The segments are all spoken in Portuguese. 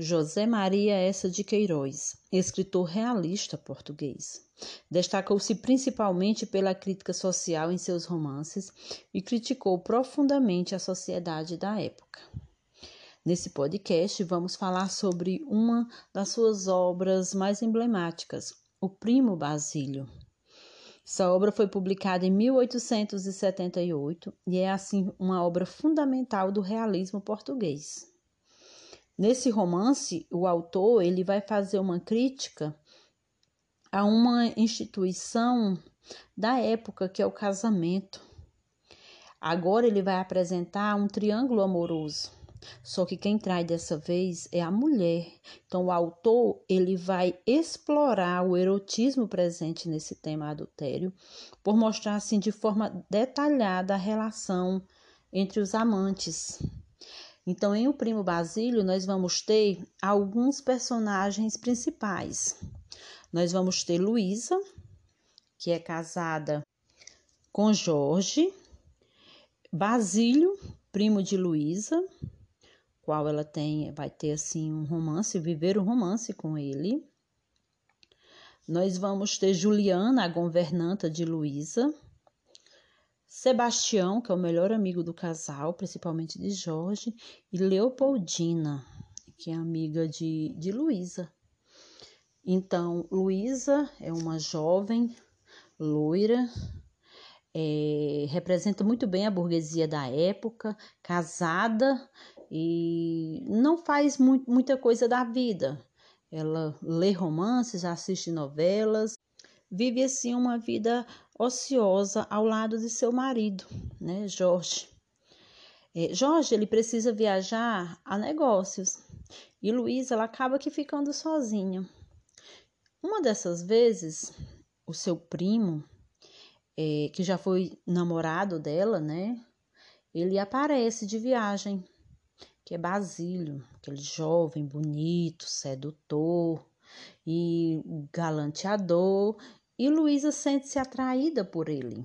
José Maria Essa de Queiroz, escritor realista português. Destacou-se principalmente pela crítica social em seus romances e criticou profundamente a sociedade da época. Nesse podcast, vamos falar sobre uma das suas obras mais emblemáticas, O Primo Basílio. Essa obra foi publicada em 1878 e é, assim, uma obra fundamental do realismo português. Nesse romance, o autor ele vai fazer uma crítica a uma instituição da época que é o casamento. Agora ele vai apresentar um triângulo amoroso. Só que quem trai dessa vez é a mulher. Então o autor ele vai explorar o erotismo presente nesse tema adultério, por mostrar assim de forma detalhada a relação entre os amantes. Então, em O Primo Basílio, nós vamos ter alguns personagens principais. Nós vamos ter Luísa, que é casada com Jorge, Basílio, primo de Luísa, qual ela tem, vai ter assim um romance, viver um romance com ele. Nós vamos ter Juliana, a governanta de Luísa, Sebastião, que é o melhor amigo do casal, principalmente de Jorge, e Leopoldina, que é amiga de, de Luísa. Então, Luísa é uma jovem, loira, é, representa muito bem a burguesia da época, casada e não faz muito, muita coisa da vida. Ela lê romances, assiste novelas, vive assim uma vida ociosa ao lado de seu marido, né, Jorge. É, Jorge ele precisa viajar a negócios e Luísa ela acaba que ficando sozinha. Uma dessas vezes, o seu primo, é, que já foi namorado dela, né, ele aparece de viagem, que é Basílio, aquele jovem, bonito, sedutor e galanteador e Luísa sente-se atraída por ele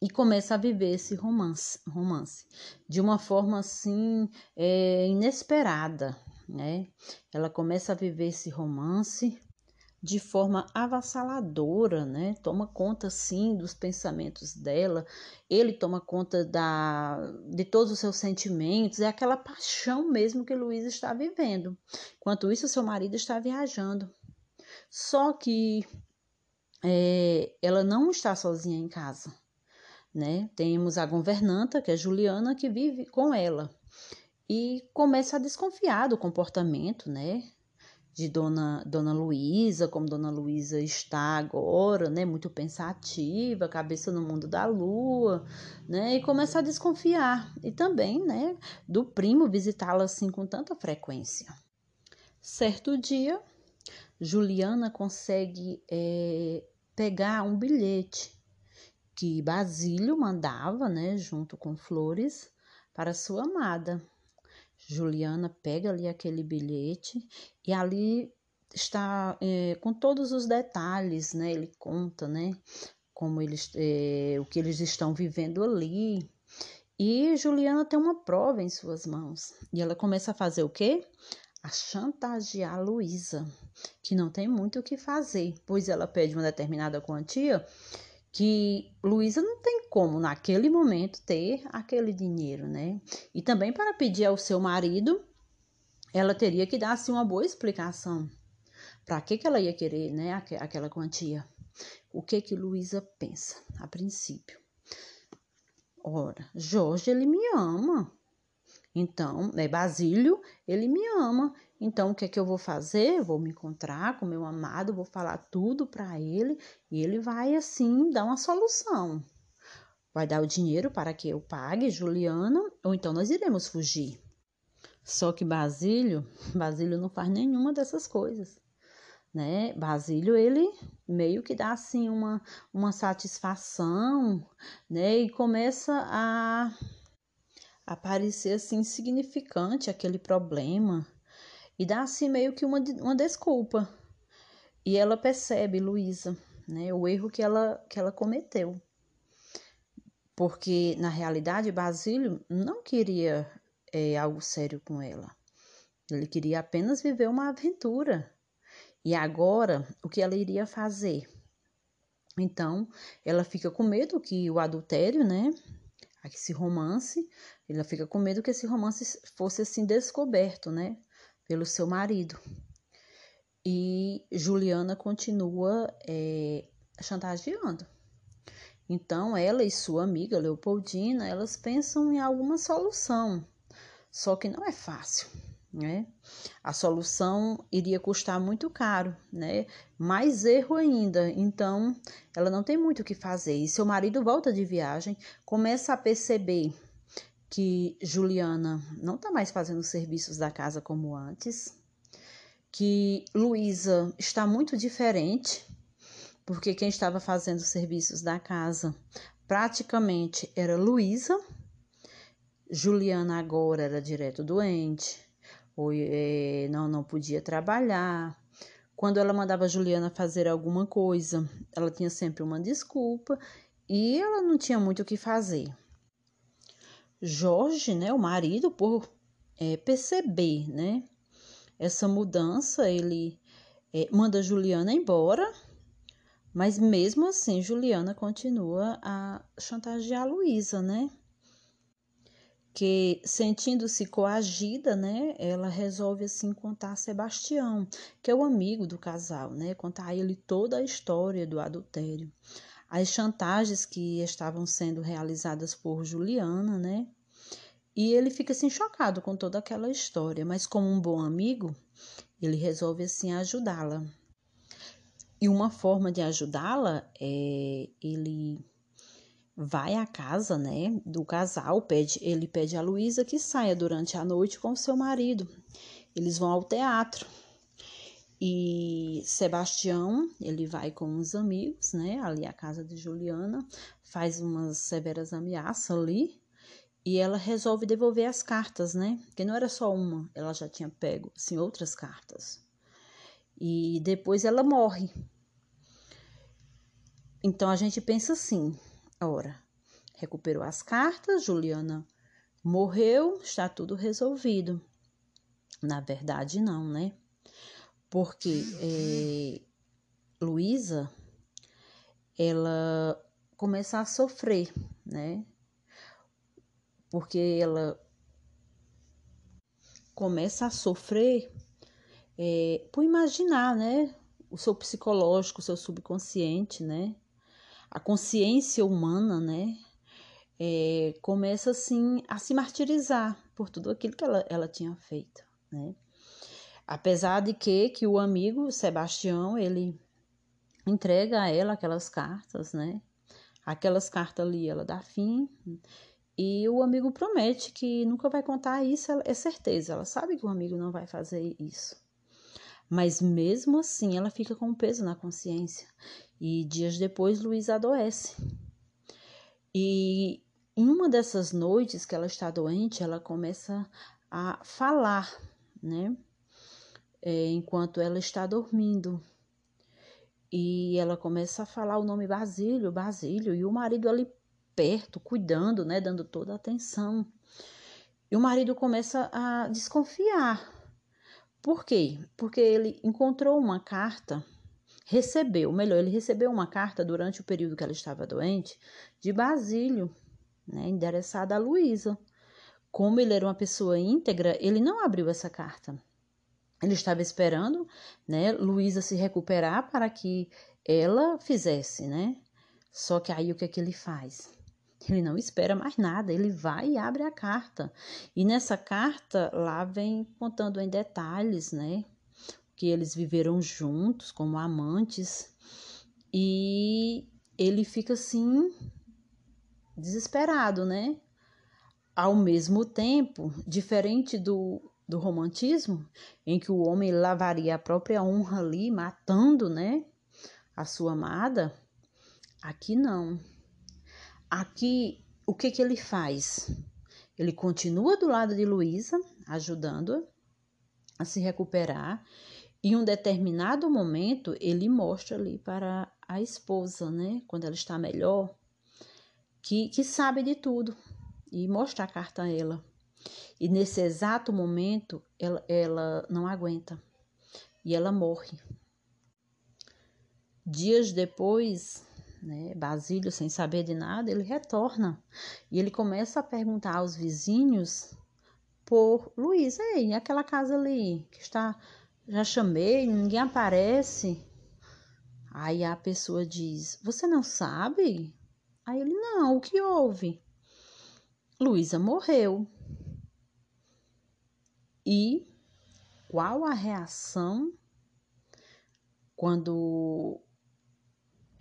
e começa a viver esse romance, romance de uma forma assim é, inesperada, né? Ela começa a viver esse romance de forma avassaladora, né? Toma conta sim dos pensamentos dela, ele toma conta da de todos os seus sentimentos, é aquela paixão mesmo que Luísa está vivendo. Enquanto isso, seu marido está viajando. Só que é, ela não está sozinha em casa, né? Temos a governanta, que é Juliana, que vive com ela e começa a desconfiar do comportamento, né? De Dona, Dona Luísa, como Dona Luísa está agora, né? Muito pensativa, cabeça no mundo da lua, né? E começa a desconfiar. E também, né? Do primo visitá-la assim com tanta frequência. Certo dia, Juliana consegue é, pegar um bilhete que Basílio mandava, né, junto com flores, para sua amada. Juliana pega ali aquele bilhete e ali está é, com todos os detalhes, né? Ele conta, né? Como eles, é, o que eles estão vivendo ali. E Juliana tem uma prova em suas mãos. E ela começa a fazer o quê? A chantagear Luísa, que não tem muito o que fazer, pois ela pede uma determinada quantia que Luísa não tem como naquele momento ter aquele dinheiro, né? E também para pedir ao seu marido, ela teria que dar assim uma boa explicação. Para que que ela ia querer, né, aquela quantia? O que que Luísa pensa a princípio? Ora, Jorge ele me ama. Então, né, Basílio, ele me ama. Então, o que é que eu vou fazer? vou me encontrar com meu amado, vou falar tudo para ele e ele vai assim dar uma solução. Vai dar o dinheiro para que eu pague Juliana, ou então nós iremos fugir. Só que Basílio, Basílio não faz nenhuma dessas coisas, né? Basílio ele meio que dá assim uma uma satisfação, né? E começa a aparecer assim insignificante aquele problema e dá assim meio que uma, uma desculpa. E ela percebe, Luísa, né, o erro que ela, que ela cometeu. Porque, na realidade, Basílio não queria é, algo sério com ela. Ele queria apenas viver uma aventura. E agora, o que ela iria fazer? Então, ela fica com medo que o adultério, né? Esse romance, ela fica com medo que esse romance fosse assim descoberto, né? Pelo seu marido. E Juliana continua é, chantageando. Então, ela e sua amiga Leopoldina, elas pensam em alguma solução, só que não é fácil, né? A solução iria custar muito caro, né? Mais erro ainda. Então, ela não tem muito o que fazer. E seu marido volta de viagem, começa a perceber que Juliana não está mais fazendo os serviços da casa como antes, que Luísa está muito diferente, porque quem estava fazendo os serviços da casa praticamente era Luísa. Juliana agora era direto doente, ou é, não, não podia trabalhar. Quando ela mandava Juliana fazer alguma coisa, ela tinha sempre uma desculpa e ela não tinha muito o que fazer. Jorge, né, o marido, por é, perceber, né, essa mudança, ele é, manda Juliana embora mas mesmo assim, Juliana continua a chantagear Luísa, né? Que sentindo-se coagida, né, ela resolve assim contar a Sebastião, que é o amigo do casal, né, contar a ele toda a história do adultério, as chantagens que estavam sendo realizadas por Juliana, né? E ele fica assim chocado com toda aquela história, mas como um bom amigo, ele resolve assim ajudá-la. E uma forma de ajudá-la é ele vai à casa, né, do casal, pede, ele pede a Luísa que saia durante a noite com seu marido. Eles vão ao teatro. E Sebastião, ele vai com os amigos, né, ali à casa de Juliana, faz umas severas ameaças ali, e ela resolve devolver as cartas, né? Que não era só uma, ela já tinha pego, assim, outras cartas. E depois ela morre. Então a gente pensa assim: ora, recuperou as cartas, Juliana morreu, está tudo resolvido. Na verdade, não, né? Porque é, Luísa, ela começa a sofrer, né? Porque ela começa a sofrer é, por imaginar, né? O seu psicológico, o seu subconsciente, né? a consciência humana, né, é, começa assim a se martirizar por tudo aquilo que ela, ela tinha feito, né? Apesar de que, que o amigo Sebastião, ele entrega a ela aquelas cartas, né? Aquelas cartas ali, ela dá fim. E o amigo promete que nunca vai contar isso, é certeza. Ela sabe que o amigo não vai fazer isso. Mas mesmo assim, ela fica com um peso na consciência. E dias depois, Luísa adoece. E em uma dessas noites que ela está doente, ela começa a falar, né? É, enquanto ela está dormindo. E ela começa a falar o nome Basílio, Basílio, e o marido ali perto, cuidando, né? Dando toda a atenção. E o marido começa a desconfiar. Por quê? Porque ele encontrou uma carta recebeu, melhor, ele recebeu uma carta durante o período que ela estava doente de Basílio, né, endereçada a Luísa. Como ele era uma pessoa íntegra, ele não abriu essa carta. Ele estava esperando, né, Luísa se recuperar para que ela fizesse, né? Só que aí o que é que ele faz? Ele não espera mais nada, ele vai e abre a carta. E nessa carta lá vem contando em detalhes, né, que eles viveram juntos como amantes e ele fica assim desesperado, né? Ao mesmo tempo, diferente do, do romantismo, em que o homem lavaria a própria honra ali, matando, né, a sua amada, aqui não. Aqui, o que que ele faz? Ele continua do lado de Luísa, ajudando-a a se recuperar em um determinado momento, ele mostra ali para a esposa, né, quando ela está melhor, que, que sabe de tudo, e mostra a carta a ela. E nesse exato momento, ela, ela não aguenta e ela morre. Dias depois, né, Basílio, sem saber de nada, ele retorna e ele começa a perguntar aos vizinhos por Luiz. Ei, aquela casa ali que está. Já chamei, ninguém aparece. Aí a pessoa diz: Você não sabe? Aí ele: Não, o que houve? Luísa morreu. E qual a reação quando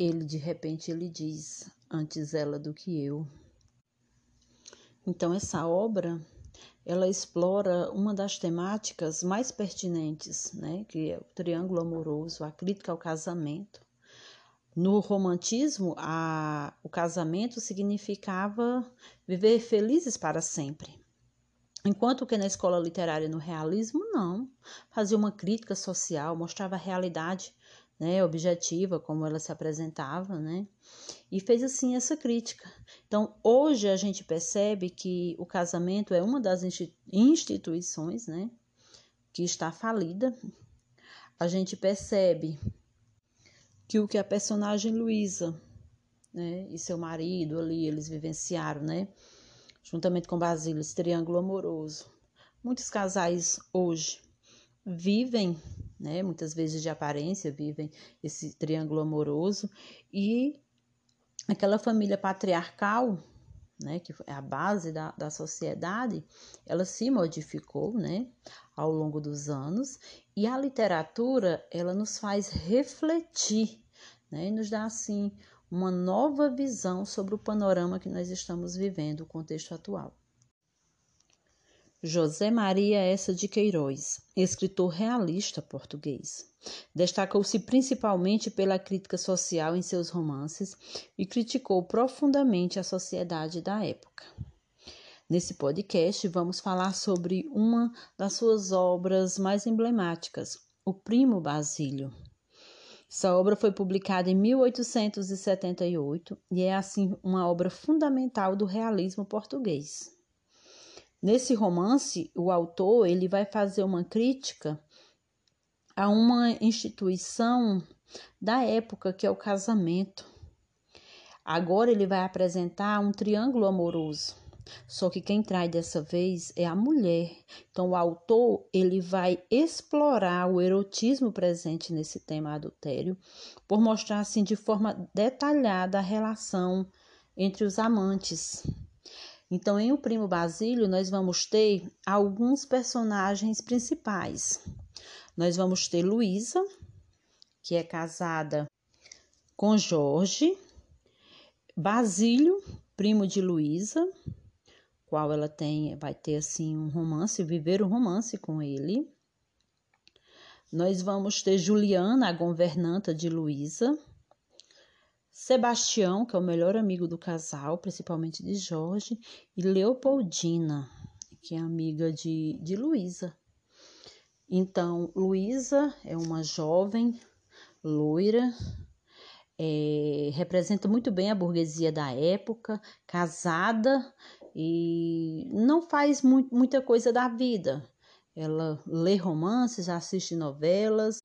ele de repente ele diz antes ela do que eu. Então essa obra ela explora uma das temáticas mais pertinentes, né, que é o triângulo amoroso, a crítica ao casamento. No romantismo, a, o casamento significava viver felizes para sempre. Enquanto que na escola literária no realismo, não. Fazia uma crítica social, mostrava a realidade né, objetiva, como ela se apresentava, né? E fez assim essa crítica. Então, hoje a gente percebe que o casamento é uma das instituições, né, que está falida. A gente percebe que o que a personagem Luísa, né, e seu marido ali, eles vivenciaram, né? juntamente com Basílio, esse triângulo amoroso. Muitos casais hoje vivem, né, muitas vezes de aparência, vivem esse triângulo amoroso. E aquela família patriarcal, né, que é a base da, da sociedade, ela se modificou, né, ao longo dos anos. E a literatura, ela nos faz refletir, né, e nos dá, assim, uma nova visão sobre o panorama que nós estamos vivendo, o contexto atual. José Maria Essa de Queiroz, escritor realista português. Destacou-se principalmente pela crítica social em seus romances e criticou profundamente a sociedade da época. Nesse podcast, vamos falar sobre uma das suas obras mais emblemáticas, O Primo Basílio, essa obra foi publicada em 1878 e é assim uma obra fundamental do realismo português. Nesse romance, o autor ele vai fazer uma crítica a uma instituição da época que é o casamento. Agora ele vai apresentar um triângulo amoroso só que quem traz dessa vez é a mulher. Então o autor ele vai explorar o erotismo presente nesse tema adultério, por mostrar assim de forma detalhada a relação entre os amantes. Então, em O Primo Basílio, nós vamos ter alguns personagens principais. Nós vamos ter Luísa, que é casada com Jorge, Basílio, primo de Luísa, qual ela tem, vai ter assim um romance, viver um romance com ele. Nós vamos ter Juliana, a governanta de Luísa, Sebastião, que é o melhor amigo do casal, principalmente de Jorge, e Leopoldina, que é amiga de, de Luísa. Então, Luísa é uma jovem loira, é, representa muito bem a burguesia da época, casada e não faz mu muita coisa da vida. Ela lê romances, assiste novelas,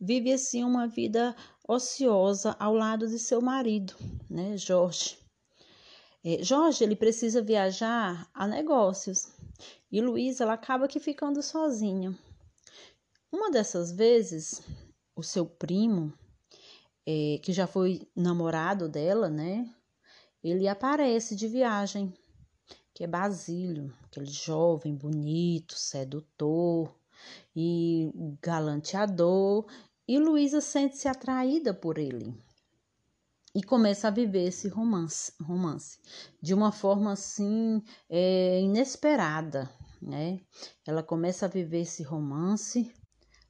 vive assim uma vida ociosa ao lado de seu marido, né, Jorge. É, Jorge ele precisa viajar a negócios e Luísa ela acaba que ficando sozinha. Uma dessas vezes, o seu primo, é, que já foi namorado dela, né, ele aparece de viagem que é Basílio, aquele jovem, bonito, sedutor e galanteador, e Luísa sente-se atraída por ele e começa a viver esse romance, romance de uma forma assim é, inesperada, né? Ela começa a viver esse romance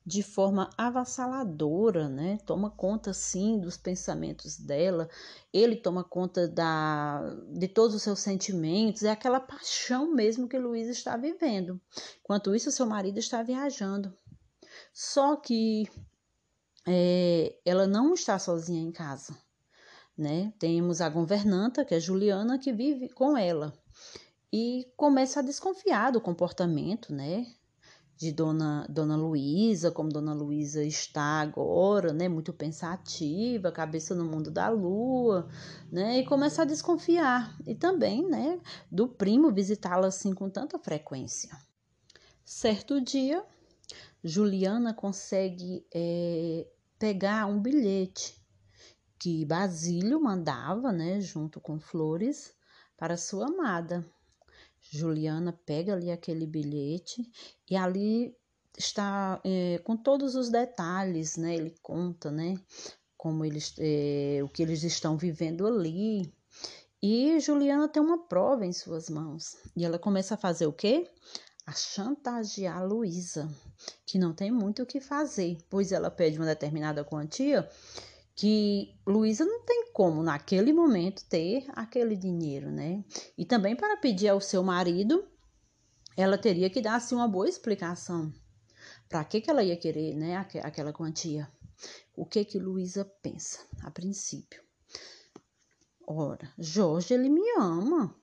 de forma avassaladora, né? Toma conta sim dos pensamentos dela, ele toma conta da de todos os seus sentimentos, é aquela paixão mesmo que Luísa está vivendo. Enquanto isso, seu marido está viajando. Só que é, ela não está sozinha em casa, né? Temos a governanta, que é Juliana, que vive com ela. e começa a desconfiar do comportamento, né? De Dona, Dona Luísa, como Dona Luísa está agora, né? Muito pensativa, cabeça no mundo da lua, né? E começa a desconfiar. E também, né? Do primo visitá-la assim com tanta frequência. Certo dia, Juliana consegue é, pegar um bilhete que Basílio mandava, né, junto com flores, para sua amada. Juliana pega ali aquele bilhete e ali está é, com todos os detalhes, né? Ele conta, né? Como eles, é, o que eles estão vivendo ali. E Juliana tem uma prova em suas mãos. E ela começa a fazer o quê? A chantagear Luísa, que não tem muito o que fazer, pois ela pede uma determinada quantia que Luísa não tem como, naquele momento, ter aquele dinheiro, né? E também para pedir ao seu marido, ela teria que dar assim, uma boa explicação. Para que, que ela ia querer, né, aquela quantia? O que que Luísa pensa a princípio? Ora, Jorge, ele me ama.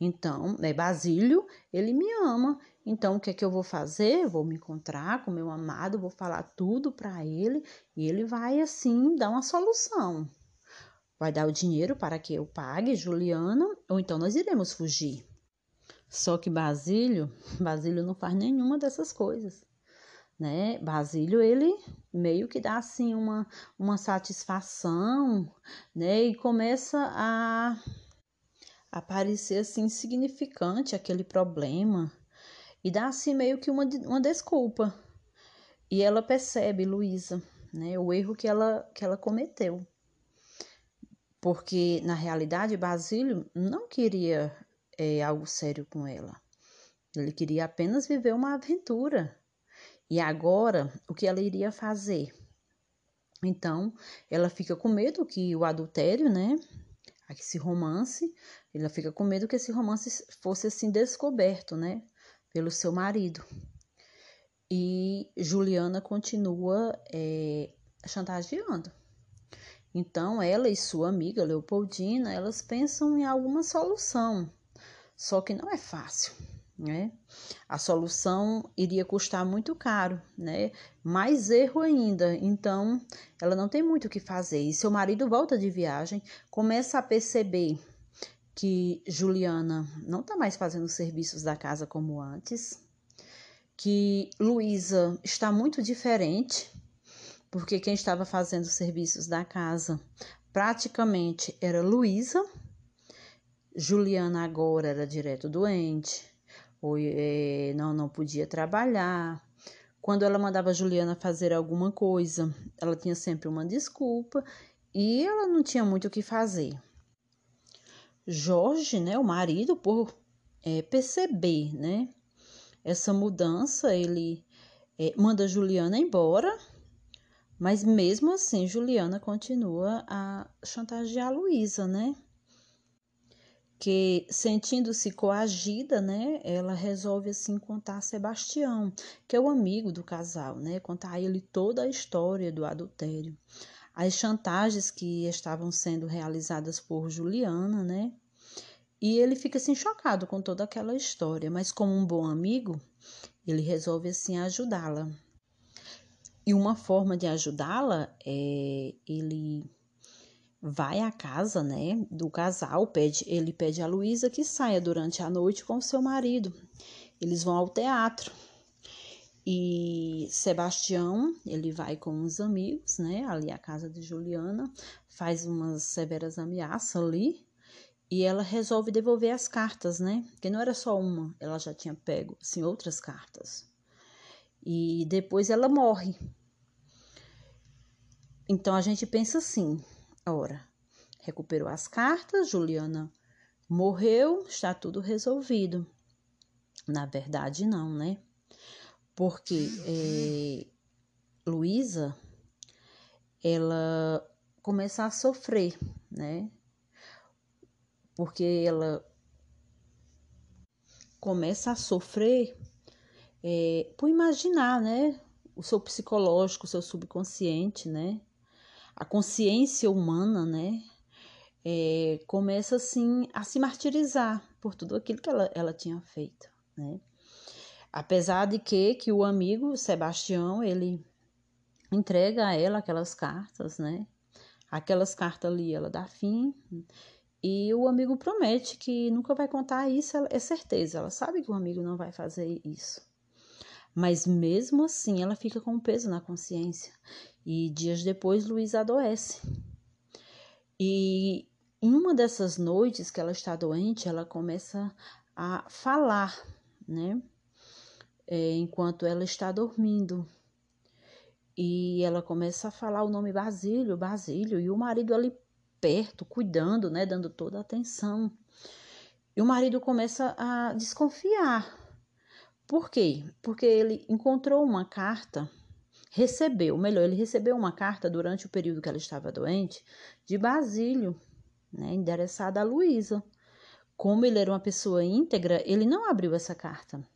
Então, né, Basílio, ele me ama. Então, o que é que eu vou fazer? vou me encontrar com meu amado, vou falar tudo para ele e ele vai, assim, dar uma solução. Vai dar o dinheiro para que eu pague Juliana ou então nós iremos fugir. Só que Basílio, Basílio não faz nenhuma dessas coisas. Né? Basílio, ele meio que dá assim uma, uma satisfação, né? E começa a aparecer assim insignificante aquele problema e dá assim meio que uma, uma desculpa. E ela percebe, Luísa, né, o erro que ela, que ela cometeu. Porque, na realidade, Basílio não queria é, algo sério com ela. Ele queria apenas viver uma aventura. E agora, o que ela iria fazer? Então, ela fica com medo que o adultério, né, esse romance, ela fica com medo que esse romance fosse assim descoberto, né, pelo seu marido. E Juliana continua é, chantageando. Então, ela e sua amiga Leopoldina, elas pensam em alguma solução, só que não é fácil, né? A solução iria custar muito caro, né? Mais erro ainda. Então, ela não tem muito o que fazer. E seu marido volta de viagem, começa a perceber que Juliana não está mais fazendo os serviços da casa como antes, que Luísa está muito diferente, porque quem estava fazendo os serviços da casa praticamente era Luísa, Juliana agora era direto doente, ou é, não, não podia trabalhar. Quando ela mandava Juliana fazer alguma coisa, ela tinha sempre uma desculpa e ela não tinha muito o que fazer. Jorge, né, o marido, por é, perceber, né, essa mudança, ele é, manda Juliana embora, mas mesmo assim Juliana continua a chantagear Luísa, né? Que sentindo-se coagida, né, ela resolve assim contar a Sebastião, que é o amigo do casal, né, contar a ele toda a história do adultério as chantagens que estavam sendo realizadas por Juliana, né? E ele fica assim chocado com toda aquela história, mas como um bom amigo, ele resolve assim ajudá-la. E uma forma de ajudá-la é ele vai à casa, né, do casal, pede, ele pede a Luísa que saia durante a noite com seu marido. Eles vão ao teatro. E Sebastião, ele vai com os amigos, né, ali à casa de Juliana, faz umas severas ameaças ali e ela resolve devolver as cartas, né? Porque não era só uma, ela já tinha pego, assim, outras cartas. E depois ela morre. Então a gente pensa assim: ora, recuperou as cartas, Juliana morreu, está tudo resolvido. Na verdade, não, né? Porque é, Luísa, ela começa a sofrer, né? porque ela começa a sofrer é, por imaginar, né? O seu psicológico, o seu subconsciente, né? A consciência humana, né? é, começa assim a se martirizar por tudo aquilo que ela, ela tinha feito, né? Apesar de que, que o amigo Sebastião, ele entrega a ela aquelas cartas, né? Aquelas cartas ali, ela dá fim. E o amigo promete que nunca vai contar isso, é certeza. Ela sabe que o amigo não vai fazer isso. Mas mesmo assim, ela fica com um peso na consciência. E dias depois, Luiz adoece. E em uma dessas noites que ela está doente, ela começa a falar, né? É, enquanto ela está dormindo. E ela começa a falar o nome Basílio, Basílio, e o marido ali perto, cuidando, né, dando toda a atenção. E o marido começa a desconfiar. Por quê? Porque ele encontrou uma carta, recebeu, melhor, ele recebeu uma carta durante o período que ela estava doente, de Basílio, né, endereçada a Luísa. Como ele era uma pessoa íntegra, ele não abriu essa carta.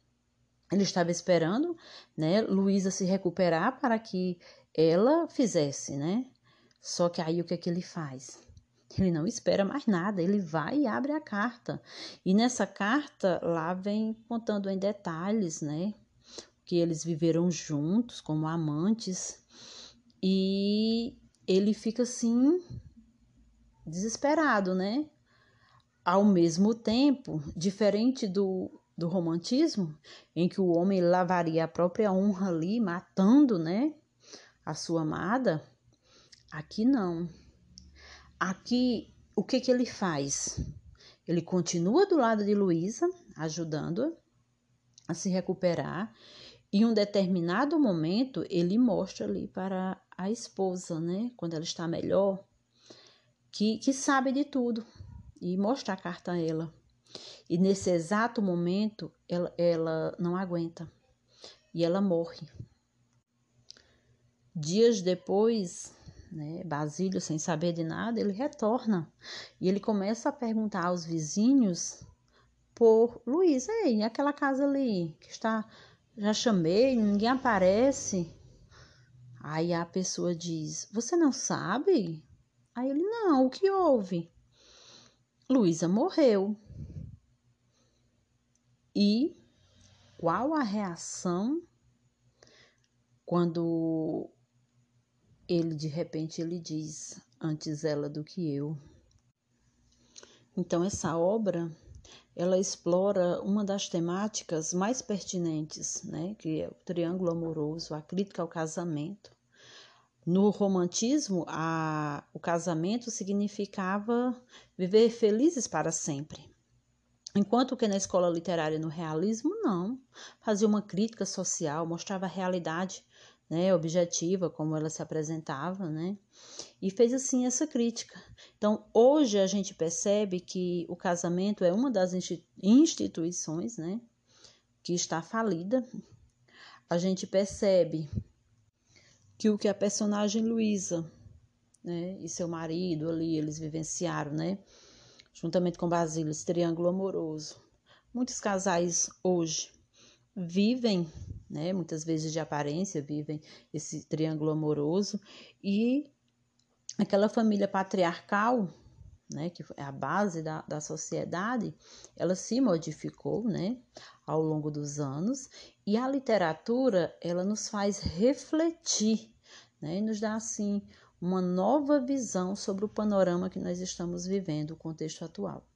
Ele estava esperando, né, Luísa se recuperar para que ela fizesse, né? Só que aí o que é que ele faz? Ele não espera mais nada, ele vai e abre a carta. E nessa carta lá vem contando em detalhes, né, que eles viveram juntos como amantes. E ele fica assim desesperado, né? Ao mesmo tempo, diferente do do romantismo, em que o homem lavaria a própria honra ali, matando, né, a sua amada, aqui não. Aqui, o que que ele faz? Ele continua do lado de Luísa, ajudando-a a se recuperar, em um determinado momento ele mostra ali para a esposa, né, quando ela está melhor, que, que sabe de tudo, e mostra a carta a ela. E nesse exato momento, ela, ela não aguenta e ela morre. Dias depois, né, Basílio, sem saber de nada, ele retorna e ele começa a perguntar aos vizinhos por Luiz, ei, aquela casa ali que está, já chamei, ninguém aparece. Aí a pessoa diz: Você não sabe? Aí ele: Não, o que houve? Luísa morreu. E qual a reação quando ele de repente ele diz antes ela do que eu. Então essa obra ela explora uma das temáticas mais pertinentes, né, que é o triângulo amoroso, a crítica ao casamento. No romantismo, a, o casamento significava viver felizes para sempre. Enquanto que na escola literária no realismo, não. Fazia uma crítica social, mostrava a realidade né, objetiva, como ela se apresentava, né? E fez assim essa crítica. Então, hoje a gente percebe que o casamento é uma das instituições, né, que está falida. A gente percebe que o que a personagem Luísa, né, e seu marido ali, eles vivenciaram, né? juntamente com Basílio, esse triângulo amoroso. Muitos casais hoje vivem, né, muitas vezes de aparência, vivem esse triângulo amoroso. E aquela família patriarcal, né, que é a base da, da sociedade, ela se modificou, né, ao longo dos anos. E a literatura, ela nos faz refletir, né, e nos dá, assim, uma nova visão sobre o panorama que nós estamos vivendo, o contexto atual.